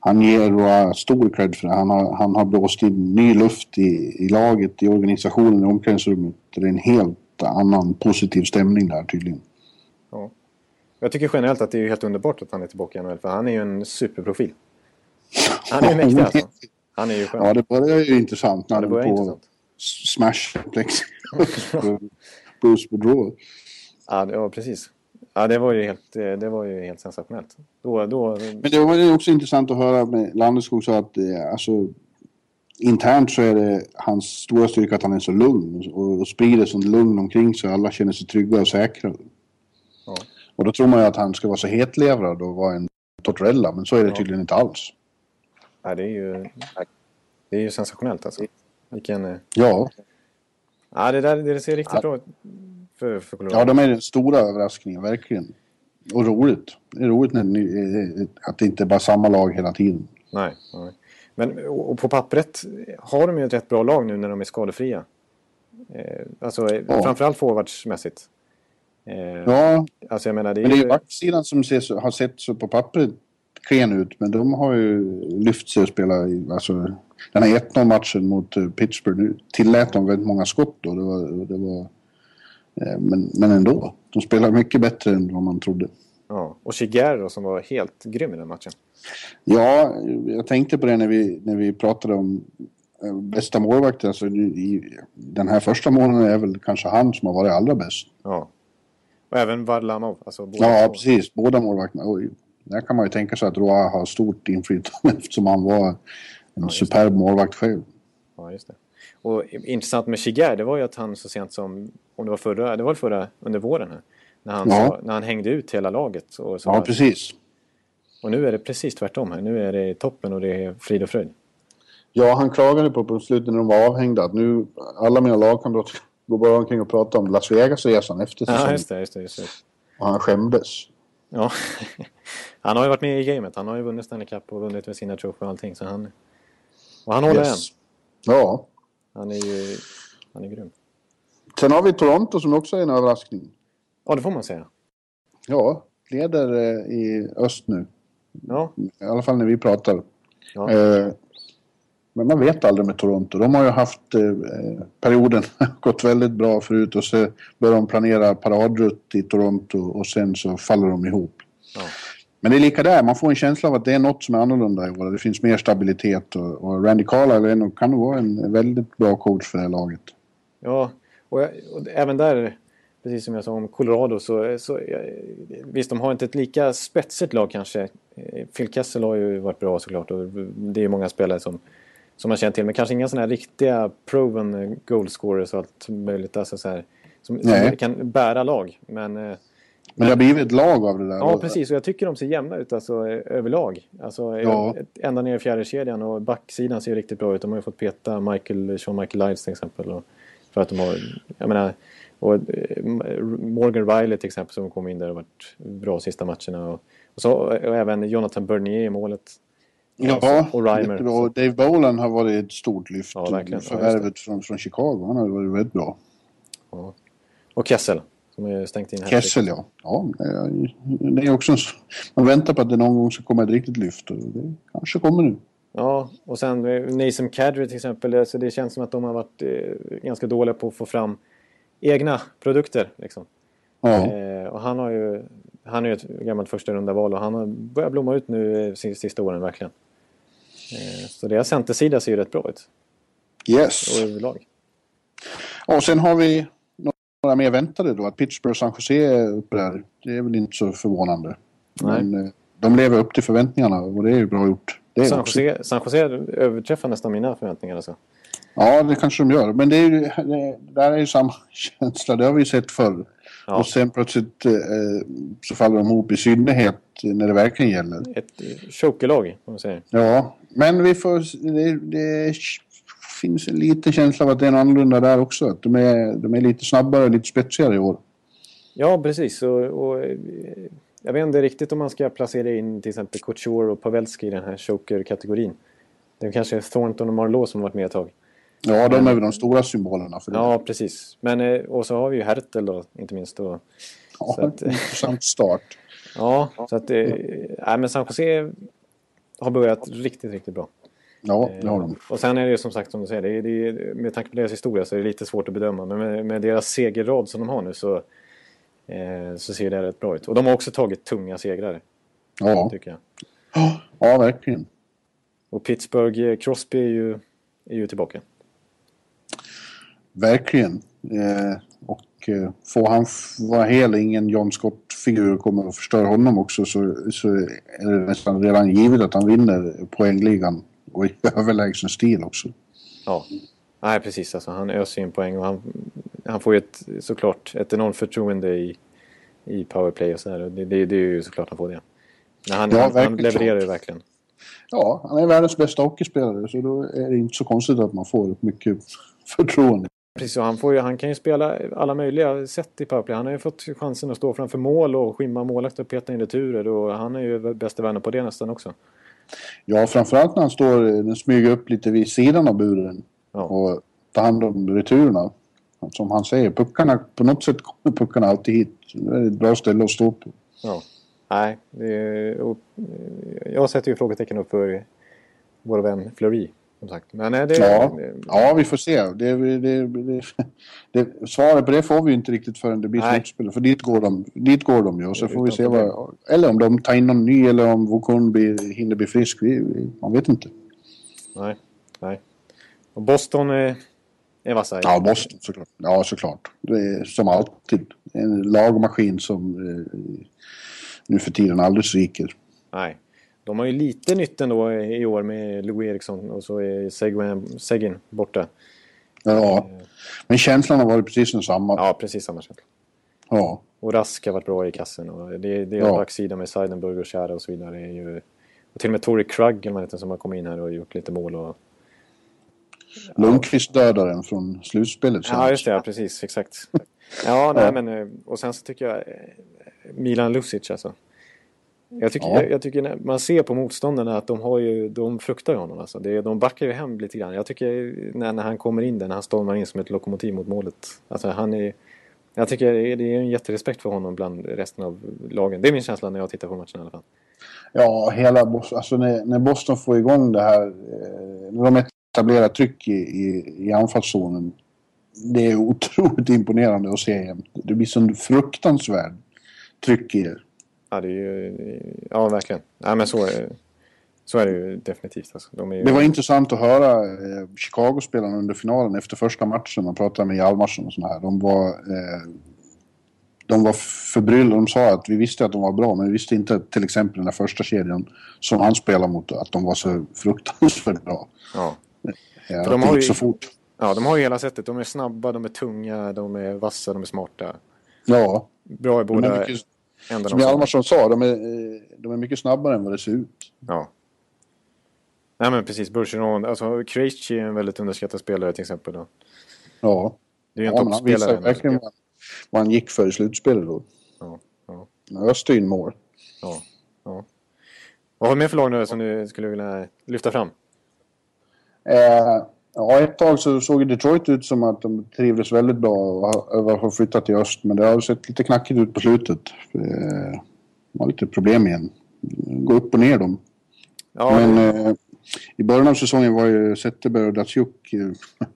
han ger Roy stor cred för det. Han har, han har blåst in ny luft i, i laget, i organisationen, i omklädningsrummet. Det är en helt annan positiv stämning där tydligen. Ja. Jag tycker generellt att det är helt underbart att han är tillbaka i NHL. För han är ju en superprofil. Han är mäktig alltså. Han är ju skön. Ja, det börjar ju intressant när Ja, det de börjar på intressant. Smash Plex. Bruce Boudreau. Ja, det- ja, precis. Ja, det var ju helt, det var ju helt sensationellt. Då, då, Men det var ju också intressant att höra med Landeskog sa att alltså, internt så är det hans stora styrka att han är så lugn och, och sprider sånt lugn omkring sig. Alla känner sig trygga och säkra. Ja. Och då tror man ju att han ska vara så hetlevrad och vara en Tortorella, men så är det tydligen inte alls. Ja, det är ju, det är ju sensationellt alltså. Vilken, eh, Ja, ja, det, där, det ser riktigt bra ut för, för Colorado. ja de är den stora överraskningen, verkligen. Och roligt. Det är roligt när, att det inte är bara samma lag hela tiden. Nej, nej. Men och på pappret har de ju ett rätt bra lag nu när de är skadefria. Eh, alltså eh, Ja. framförallt forwardsmässigt. Eh, Ja, Alltså jag menar det är, Men det är ju... backsidan som ser så, har sett så på pappret klen ut. Men de har ju lyft sig och spelat i, alltså, den här 1-0 matchen mot eh, Pittsburgh. Nu tillät de väldigt många skott då. Det var, det var, eh, men, men ändå. De spelar mycket bättre än vad man trodde. Ja. Och Chigaro som var helt grym i den matchen. Ja, jag tänkte på det när vi, när vi pratade om eh, bästa målvakter. Alltså, i, i, den här första månaden är väl kanske han som har varit allra bäst. Ja. Och även Varlamov. Alltså båda Ja, två. precis. Båda målvakterna. Där kan man ju tänka sig att Roa har stort inflytande eftersom han var en det. superb målvakt själv. Ja, just det. Och intressant med Chigar, det var ju att han så sent som, om det var förra, det var förra under våren här. När han, Ja. sa, när han hängde ut hela laget. Och, så Ja, precis. och nu är det precis tvärtom här. Nu är det toppen och det är frid och fröjd. Ja, han klagade på på slutet när de var avhängda att nu alla mina lagkamrater går bara omkring och pratar om Las Vegas-resan efter Ja, säsongen. just det. Just det, just det. Och han skämdes. Ja. han har ju varit med i gamet. Han har ju vunnit Stanley Cup och vunnit med sina troféer och allting. Så han, och han håller än. Ja. Han är ju han är grym. Sen har vi Toronto som också är en överraskning. Ja, det får man säga. Ja, leder eh, i öst nu. Ja, I alla fall när vi pratar. Ja. Eh, men man vet aldrig med Toronto. De har ju haft eh, perioden gått väldigt bra förut och så börjar de planera paradrutt i Toronto och sen så faller de ihop. Ja. Men det är lika där, man får en känsla av att det är något som är annorlunda i år. Det finns mer stabilitet och, och Randy Carlyle kan nog vara en väldigt bra coach för det här laget. Ja, och, jag, och även där, precis som jag sa om Colorado, så, så visst de har inte ett lika spetsigt lag kanske. Eh, Phil Kessel har ju varit bra såklart och det är många spelare som, som man känner till. Men kanske inga sådana här riktiga proven eh, goalscorers och allt möjligt. Alltså så här, som, som kan bära lag. Men, eh, Men det har blivit ett lag av det där. ja, precis. Och jag tycker de ser jämna ut alltså, eh, överlag. Alltså, Ja. Ända ner i fjärde kedjan och backsidan ser riktigt bra ut. De har ju fått peta Michael, Sean Michael Lyles till exempel. Och, för att de har, jag menar, och Morgan Riley till exempel som kom in där och varit bra sista matcherna. Och, och, så, och även Jonathan Bernier i målet. Ja, och Reimer. Och Dave Bolan har varit ett stort lyft. Ja, verkligen. Ja, Förvärvet från, från Chicago. Han har varit väldigt bra. Ja. Och Kessel som är stängt in här. Kessel, ja. ja det- är också en, man väntar på att det någon gång ska komma ett riktigt lyft. Och det kanske kommer nu. Ja, och sen eh, Nason Kadri till exempel. Alltså det känns som att de har varit eh, ganska dåliga på att få fram egna produkter. Liksom. Ja, Eh, och han har ju han är ju ett gammalt första runda val och han har börjat blomma ut nu eh, sista, sista åren verkligen. Eh, så deras centersida ser ju rätt bra ut. yes. Och överlag. Och sen har vi några mer väntade då. Att Pittsburgh och San Jose är uppe där. Det är väl inte så förvånande. Nej. Men, eh, de lever upp till förväntningarna och det är ju bra gjort. San, också, Jose, San Jose överträffar nästan mina förväntningar alltså. Ja, det kanske de gör. Men det är ju, det, där är ju samma känsla. Det har vi sett förr. Ja. Och sen plötsligt eh, så faller de ihop i synnerhet när det verkligen gäller. Ett chokerlag, om man säger. Ja, men vi får... Det, det finns en liten känsla av att det är annorlunda där också. Att de är, de är lite snabbare och lite spetsigare i år. Ja, precis. Och, och, eh, jag vet inte riktigt om man ska placera in till exempel Couture och Pavelski i den här choker-kategorin. Det är kanske Thornton och Marlowe som har varit med ett tag. Ja, de är väl de stora symbolerna för det. Ja, precis. Men, eh, och så har vi ju Hertel då, inte minst. Och, Ja, så att- intressant start. ja, så att... eh, Nej, men San Jose har börjat riktigt, riktigt bra. Ja, det har de. Och sen är det ju som sagt som du säger, det är, det är, med tanke på deras historia så är det lite svårt att bedöma. Men med, med deras segerrad som de har nu så, eh, så ser det rätt bra ut. Och de har också tagit tunga segrar, Ja, tycker jag. ja verkligen. Och Pittsburgh, eh, Crosby är ju, är ju tillbaka. Verkligen. Eh, och eh, får han vara hel, ingen John Scott-figur kommer att förstöra honom också så, så är det nästan redan givet att han vinner poängligan och i överlägsen stil också. Ja. Nej, precis. Alltså, han öser in poäng och han, han får ju ett, såklart ett enormt förtroende i, i powerplay och sådär. Det, det, det är ju såklart han får det. Men han, Ja, han, levererar ju verkligen. Ja, han är världens bästa hockeyspelare så då är det inte så konstigt att man får mycket förtroende. Precis, och han, får ju, han kan ju spela alla möjliga sätt i powerplay. Han har ju fått chansen att stå framför mål och skimma målvakter och peta in returer. Och han är ju bästa vänner på det nästan också. Ja, framförallt när han står, den smyger upp lite vid sidan av buren Ja. och tar hand om returerna. Som han säger, puckarna, på något sätt kommer puckarna alltid hit. Det är ett bra ställe att stå på. Ja. Nej, är, och, jag sätter ju frågetecken upp för vår vän Fleury. Som sagt. Men eh, det, Ja, ja vi får se. Det, det, det, svaret på det får vi inte riktigt förrän det blir slutspel. För dit går de, dit går de ju. Och så får vi se vad... Eller om de tar in någon ny eller om Wokun blir, hinner bli frisk. Vi, man vet inte. nej, nej. Och Boston är, är vassa. Ja, Boston såklart. Ja, såklart. Det är som alltid. En lagmaskin som eh, nu för tiden aldrig sviker. Nej. De har ju lite nytt ändå i år med Lou Eriksson och så är Seguin, Seguin borta. Ja, men känslan har varit precis densamma. Ja. Ja, precis samma känsla. ja. Och Rask har varit bra i kassen. Och det, det är Ja. backsidan med Seidenberg och Schär och så vidare. Det är ju, och till och med Tory Krug eller vad han heter, som har kommit in här och gjort lite mål. Och, Lundqvist-dödaren från slutspelet. ja, just det. Ja, precis. Exakt. Ja, nej, men... eh, Och sen så tycker jag... eh, Milan Lucic alltså. Jag tycker, Ja. jag, jag tycker man ser på motståndarna att de har ju... De fruktar ju honom alltså. Det, de backar ju hem lite grann. Jag tycker när, när han kommer in där, när han stormar in som ett lokomotiv mot målet. Alltså han är... Jag tycker det är, en jätterespekt för honom bland resten av lagen. Det är min känsla när jag tittar på matchen i alla fall. Ja, hela Boston. Alltså när, när Boston får igång det här. Eh, när de etablerar tryck i, i, i anfallszonen. Det är otroligt imponerande att se. Det blir sån fruktansvärd tryck i det. Ja, det är ju... Ja, verkligen. Ja, men så är, så är det ju definitivt. Alltså. De ju, Det var intressant att höra eh, Chicago-spelarna under finalen efter första matchen. Man pratade med Hjalmarsson och sådana här. De var, eh, de var förbryllade. De sa att vi visste att de var bra men vi visste inte till exempel den där första kedjan som han spelar mot att de var så fruktansvärt bra. ja. Ja, För de har ju- så fort. ja, de har ju hela sättet. De är snabba, de är tunga, de är vassa, de är smarta. Ja, Bra i båda mycket. Som. Hjalmarsson sa, de är, eh, de är mycket snabbare än vad det ser ut. Ja. Nej men precis, Bergeron. Alltså Krejci är en väldigt underskattad spelare till exempel. Då. Ja, Det är ju en ja han toppspelare. men- verkligen vad, han gick för i slutspelet då. Ja, ja, Han öste in mål. ja, ja. Vad har du mer för lag nu som du skulle vilja lyfta fram? Eh, ja, ett tag så såg Detroit ut som att de trivdes väldigt bra och- över att ha flyttat till öst. Men det har sett lite knackigt ut på slutet. Eh, de har lite problem igen. Gå upp och ner dem. Ja, men eh, i början av säsongen var ju Zetterberg och Datsjuk eh,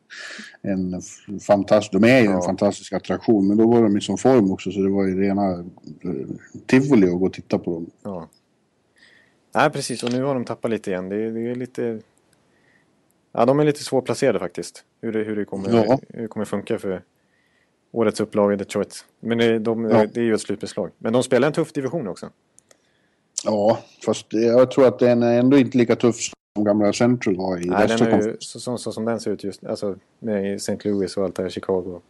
en fantastisk... De är ju en Ja. fantastisk attraktion. Men då var de i sån form också så det var ju rena eh, tivoli att gå och titta på dem. ja. Nej precis, och nu har de tappat lite igen. Det är, det är lite... Ja, de är lite svårplacerade faktiskt. Hur det, hur det, kommer, Ja. hur det kommer funka för årets upplaga i Detroit. Men det, de, Ja. det är ju ett slutbeslag. Men de spelar en tuff division också. Ja, fast jag tror att den är ändå inte lika tuff som gamla Central var i Nej, den är ju så, så, så som den ser ut just alltså med St. Louis och allt det här, Chicago.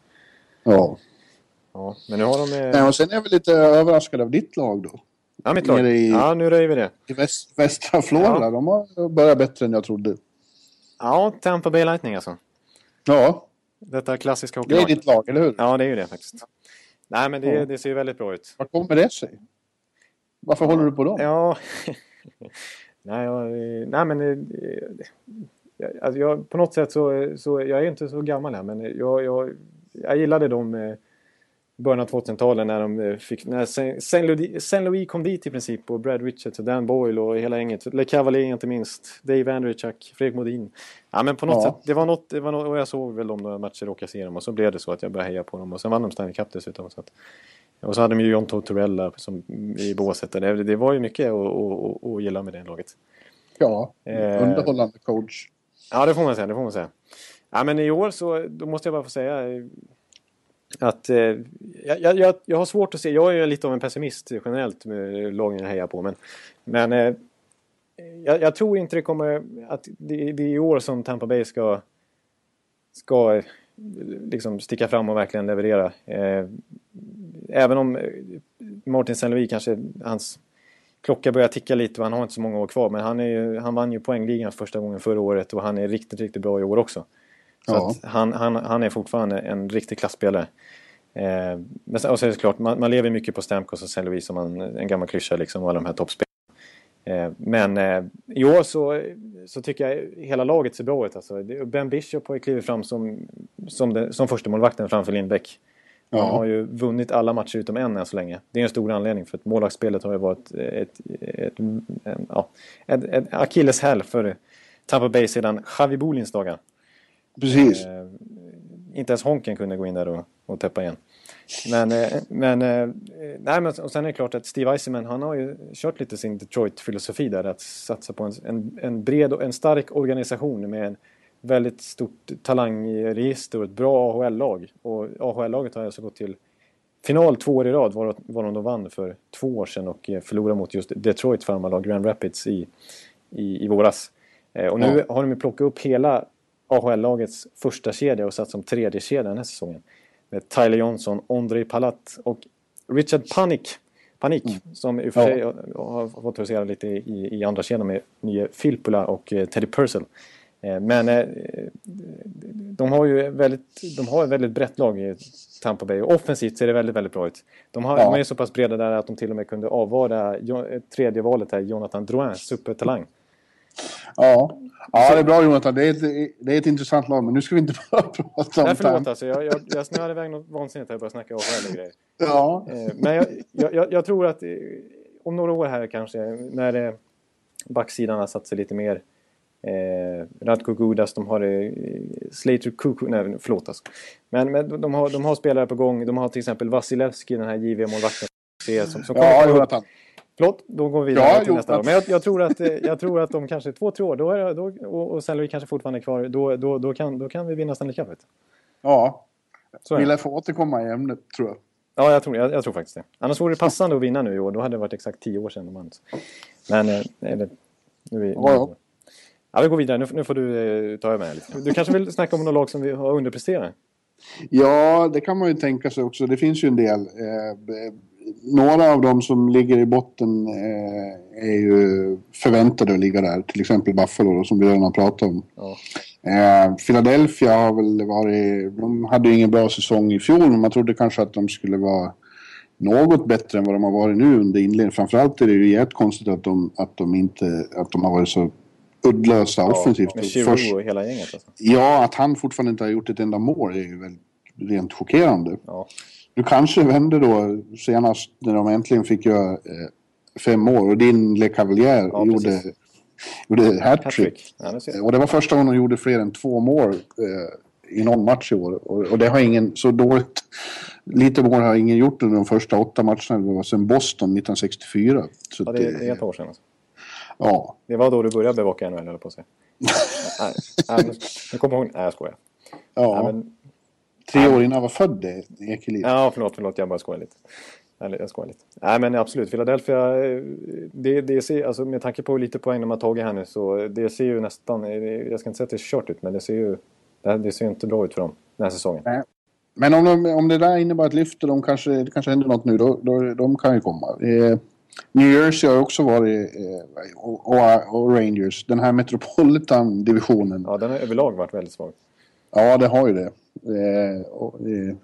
Ja. Ja, men nu har de... Eh, Nej, och sen är jag väl lite överraskad av ditt lag då. ja, mitt lag. i- Ja, nu röjer vi det. I väst, västra Florida, Ja. de har börjat bättre än jag trodde. Ja, Tampa Bay Lightning alltså. Ja, Detta klassiska det är hockeylag. ditt lag, eller hur? Ja, det är ju det faktiskt. Nej, men det, det ser ju väldigt bra ut. Vad kommer det sig? Varför håller du på dem? Ja... nej, jag, nej, men... eh, jag- Alltså jag, på något sätt så, så... Jag är inte så gammal här, men jag, jag, jag gillade dem eh, början av 2000-talet när de eh, fick... När Saint- Louis, Saint Louis kom dit i princip och Brad Richards och Dan Boyle och hela gänget. Le Cavalier inte minst. Dave Andrechuk, Fredrik Modin. Ja, men på något Ja. sätt. Det var något, det var något... Och jag såg väl dem några matcher och se dem och så blev det så att jag började heja på dem. Och sen vann de Stanley Cup dessutom. Så att, och så hade de ju John Tortorella som, i båset. Det, det var ju mycket att, att, att, att gilla med det laget. Ja, Eh. underhållande coach. Ja, det får man säga. Det får man säga. Ja, men i år så då måste jag bara få säga att eh, jag, jag, jag har svårt att se. Jag är ju lite av en pessimist generellt med lagen jag hejar på. Men, men eh, jag, jag tror inte det kommer att det, det är i år som Tampa Bay ska ska eh, liksom sticka fram och verkligen leverera. Eh, även om eh, Martin Saint-Louis kanske hans klocka börjar ticka lite och han har inte så många år kvar. Men han, är ju, han vann ju poängligan första gången förra året och han är riktigt, riktigt bra i år också. Så Ja. han, han, han är fortfarande en riktig klassspelare. Eh, men sen, och så är det klart, man, man lever mycket på Stamkos och Saint Louis som man, en gammal klyscha liksom och alla de här toppspelarna. Eh, men eh, i år så, så tycker jag hela laget ser bra ut. Alltså. Ben Bishop har ju klivit fram som, som, den, som första målvakten framför Lindbäck. Han Ja. har ju vunnit alla matcher utom en än så länge. Det är en stor anledning för att målvaktsspelet har ju varit ett, ett, en, ja, ett, ett akilleshäl för Tampa Bay sedan Javi Bolins dagar. Precis. Eh, inte ens Honken kunde gå in där och, och täppa igen. Men, eh, men, eh, nej, men och sen är det klart att Steve Eisenman han har ju kört lite sin Detroit-filosofi där att satsa på en, en, en bred och en stark organisation med en väldigt stort talangregister och ett bra AHL-lag. Och AHL-laget har alltså gått till final två år i rad var, var de vann för två år sedan och eh, förlorade mot just Detroit farmarlag Grand Rapids i, i, i våras. Eh, och nu har de ju plockat upp hela AHL-lagets första kedja och satt som tredje kedja den här säsongen. Med Tyler Johnson, Ondrej Palat och Richard Panik. Panik, som i och för Ja. sig har- har fått husera lite i, i andra kedjan med nya Filppula och eh, Teddy Purcell. Eh, Men eh, de har ju väldigt, de har ett väldigt brett lag i Tampa Bay. Och offensivt ser det väldigt, väldigt bra ut. De, har, Ja. de är så pass breda där att de till och med kunde avvara tredje valet här, Jonathan Drouin, supertalang. Ja. ja, det är bra Jonathan. Det är, ett, det är ett intressant lag, men nu ska vi inte bara prata om Nej, förlåt alltså. Jag, jag, jag snöade iväg något vansinnigt här och började snacka AHL och grejer. Ja. Eh, Men jag, jag, jag, tror att eh, om några år här kanske, när eh, backsidan har satt sig lite mer. Eh, Radko Gudas, de har eh, Slater Kuku, nej förlåt alltså. Men, men de, har, de har spelare på gång. De har till exempel Vasilevski, den här JV-målvakten. Som, som Ja. Jonathan. Förlåt, då går vi vidare Ja, till jo, nästa tack. Men jag, jag, tror att, eh, jag tror att de kanske två, tre år, då är, då, och, och. Louis kanske fortfarande är kvar, då, då, då, kan, då kan vi vinna Stanley Cup. Ja, vi lär få återkomma i ämnet tror jag. Ja, jag tror, jag, jag tror faktiskt det. Annars vore det passande att vinna nu i år. Då hade det varit exakt tio år sedan vann. Men, eh, eller, nu vi... Ja, ja. Ja, vi går vidare. Nu, nu får du eh, ta över lite. Du kanske vill snacka om några lag som vi har underpresterat? Ja, det kan man ju tänka sig också. Det finns ju en del. Eh, några av dem som ligger i botten eh, är ju förväntade att ligga där. Till exempel Buffalo då, som vi redan har pratat om. Ja. Eh, Philadelphia har väl varit... De hade ju ingen bra säsong i fjol, men man trodde kanske att de skulle vara något bättre än vad de har varit nu under inledningen. Framförallt är det ju jättekonstigt att de, att de inte... Att de har varit så uddlösa offensivt. Med först- och hela gänget alltså. Ja, att han fortfarande inte har gjort ett enda mål är ju väl rent chockerande. Ja. Du kanske vände då senast när de äntligen fick göra eh, fem mål och din Le Cavalier Ja, gjorde, precis. gjorde hattrick. Ja. Och det var första gången de gjorde fler än två mål eh, i någon match i år. Och, och det har ingen, så dåligt, lite mål har ingen gjort under de första åtta matcherna. Det var sedan Boston 1964. Så Ja, det, det är ett år sedan. Alltså. ja. Det var då du började bevaka NHL, höll jag på att säga. nej, nej, men- nu kommer jag ihåg... Nej, jag skojar. ja. Nej, men, Tre år innan jag var född, Ekeliv. ja, förlåt, förlåt. Jag bara skojar lite. Jag skojar lite. Nej men absolut, Philadelphia, eh, det, det ser, alltså med tanke på lite poäng de har tagit här nu så det ser ju nästan, eh, jag ska inte säga att det är kört ut men det ser ju, det ser inte bra ut för dem den här säsongen. Nej. Men om, de, om det där innebär ett lyft och de kanske, det kanske händer något nu, då, då de kan ju komma. Eh, New Jersey har också varit, eh, och, och, och, Rangers, den här Metropolitan-divisionen. Ja, den har överlag varit väldigt svag. Ja, det har ju det. Eh, och, eh,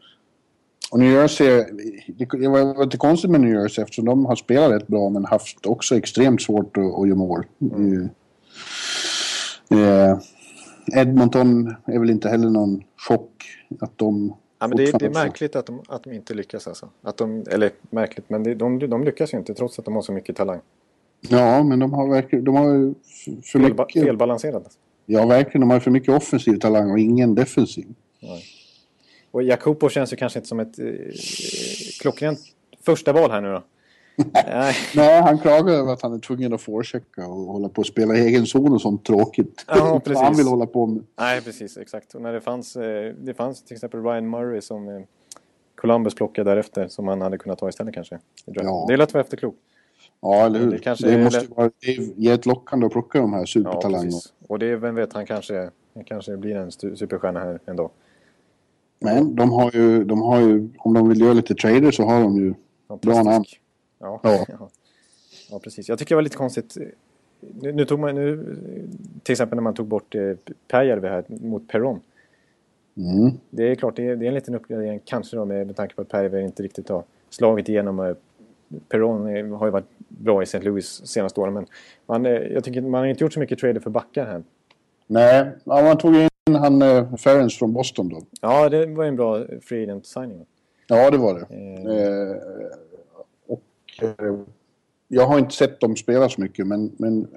och New Jersey, det, var lite konstigt med New Jersey eftersom de har spelat rätt bra men haft också extremt svårt att, att göra mål. Mm. Eh, Edmonton är väl inte heller någon chock att de... Ja, men det, det är märkligt att de, att de inte lyckas alltså. Att de, eller märkligt, men det, de, de lyckas ju inte trots att de har så mycket talang. Ja, men de har verkligen... De har för Felba, mycket... Felbalanserat. Alltså. Ja, verkligen. De har för mycket offensiv talang och ingen defensiv. Nej. Och Jakupo känns ju kanske inte som ett eh, klockrent första val här nu då. Nej. Nej, han klagar över att han är tvungen att forechecka och hålla på att spela egen zon och sånt tråkigt. Ja, precis. han vill hålla på med. Nej, precis, exakt. Och när det fanns, eh, det fanns till exempel Ryan Murray som eh, Columbus plockade därefter som han hade kunnat ta istället kanske. Ja. Det att vara efterklok. Ja, eller hur. Det, kanske det måste lätt... vara jävligt lockande att plocka de här supertalangerna. Ja, och det, vem vet, han kanske, han kanske blir en superstjärna här ändå. Men de har ju, de har ju, om de vill göra lite trader så har de ju bra namn. Ja. Ja. ja. precis. Jag tycker det var lite konstigt. Nu, nu, tog man, nu, till exempel när man tog bort eh, Pääjärvi här mot Perron. Mm. Det är klart, det är, det är en liten uppgradering kanske då med, med tanke på att Pääjärvi inte riktigt har slagit igenom. Eh, Perron har ju varit bra i St. Louis senaste åren men man, eh, jag tycker man har inte gjort så mycket trader för backar här. Nej, ja, man tog in han eh, Ferens från Boston då. Ja, det var en bra free agent signing. Ja, det var det. Eh. Eh, och eh, jag har inte sett dem spela så mycket, men, men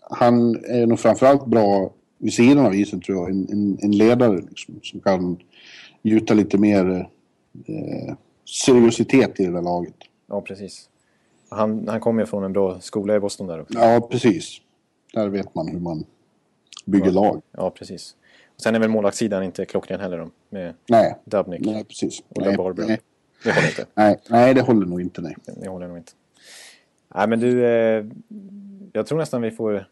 han är nog framförallt bra vid sidan av isen tror jag. En, en, en ledare liksom, som kan gjuta lite mer eh, seriositet i det där laget. Ja, precis. Han, han kommer ju från en bra skola i Boston där också. Ja, precis. Där vet man hur man bygger ja. lag. Ja, precis. Sen är väl målvaktssidan inte klockren heller då, med nej. Dubnik nej, precis. och nej, Barbara. Nej. Det håller inte. Nej, nej, det håller nog inte. Nej. Det håller nog inte. Nej, men du, eh, jag tror nästan vi får...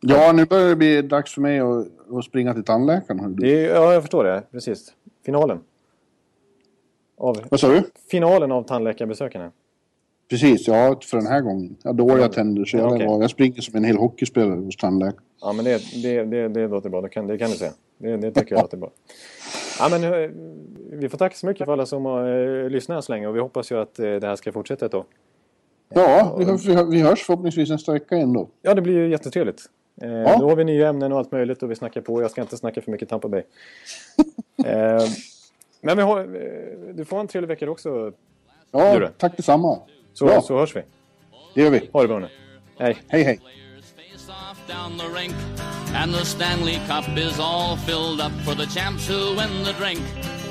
Ja, nu börjar det bli dags för mig att, att springa till tandläkaren. Det, ja, jag förstår det. Precis. Finalen. Av, Vad sa du? Finalen av tandläkarbesökarna. Precis, ja för den här gången. Jag har dåliga tänder så jag, okay. jag springer som en hel hockeyspelare hos tandläkaren. Ja men det, det, det, det låter bra, det kan, det kan du säga. Det, det tycker jag låter bra. Ja, men, eh, vi får tacka så mycket för alla som har uh, lyssnat så länge och vi hoppas ju att uh, det här ska fortsätta ett tag. Ja, vi, vi, vi hörs förhoppningsvis nästa vecka igen då. Ja, det blir ju jättetrevligt. Eh, ja. Då har vi nya ämnen och allt möjligt och vi snackar på. Jag ska inte snacka för mycket Tampa Bay. eh, men vi har, du får en trevlig vecka också. Ja, du, tack detsamma. Så, ja. så hörs vi. Det gör vi. Ha det bra nu. Hej. Hej, hej. And the Stanley Cup is all filled up for the champs who win the drink.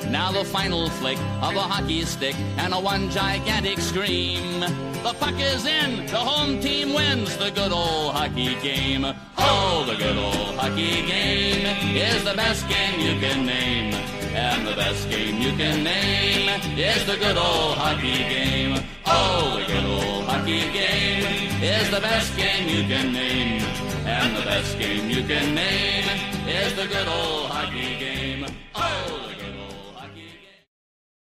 Now the final flick of a hockey stick and a one gigantic scream. The puck is in, the home team wins the good old hockey game. Oh, the good old hockey game is the best game you can name. And the best game you can name is the good old hockey game. Oh, the good old hockey game is the best game you can name. And the best game you can name is the good old hockey game. Oh!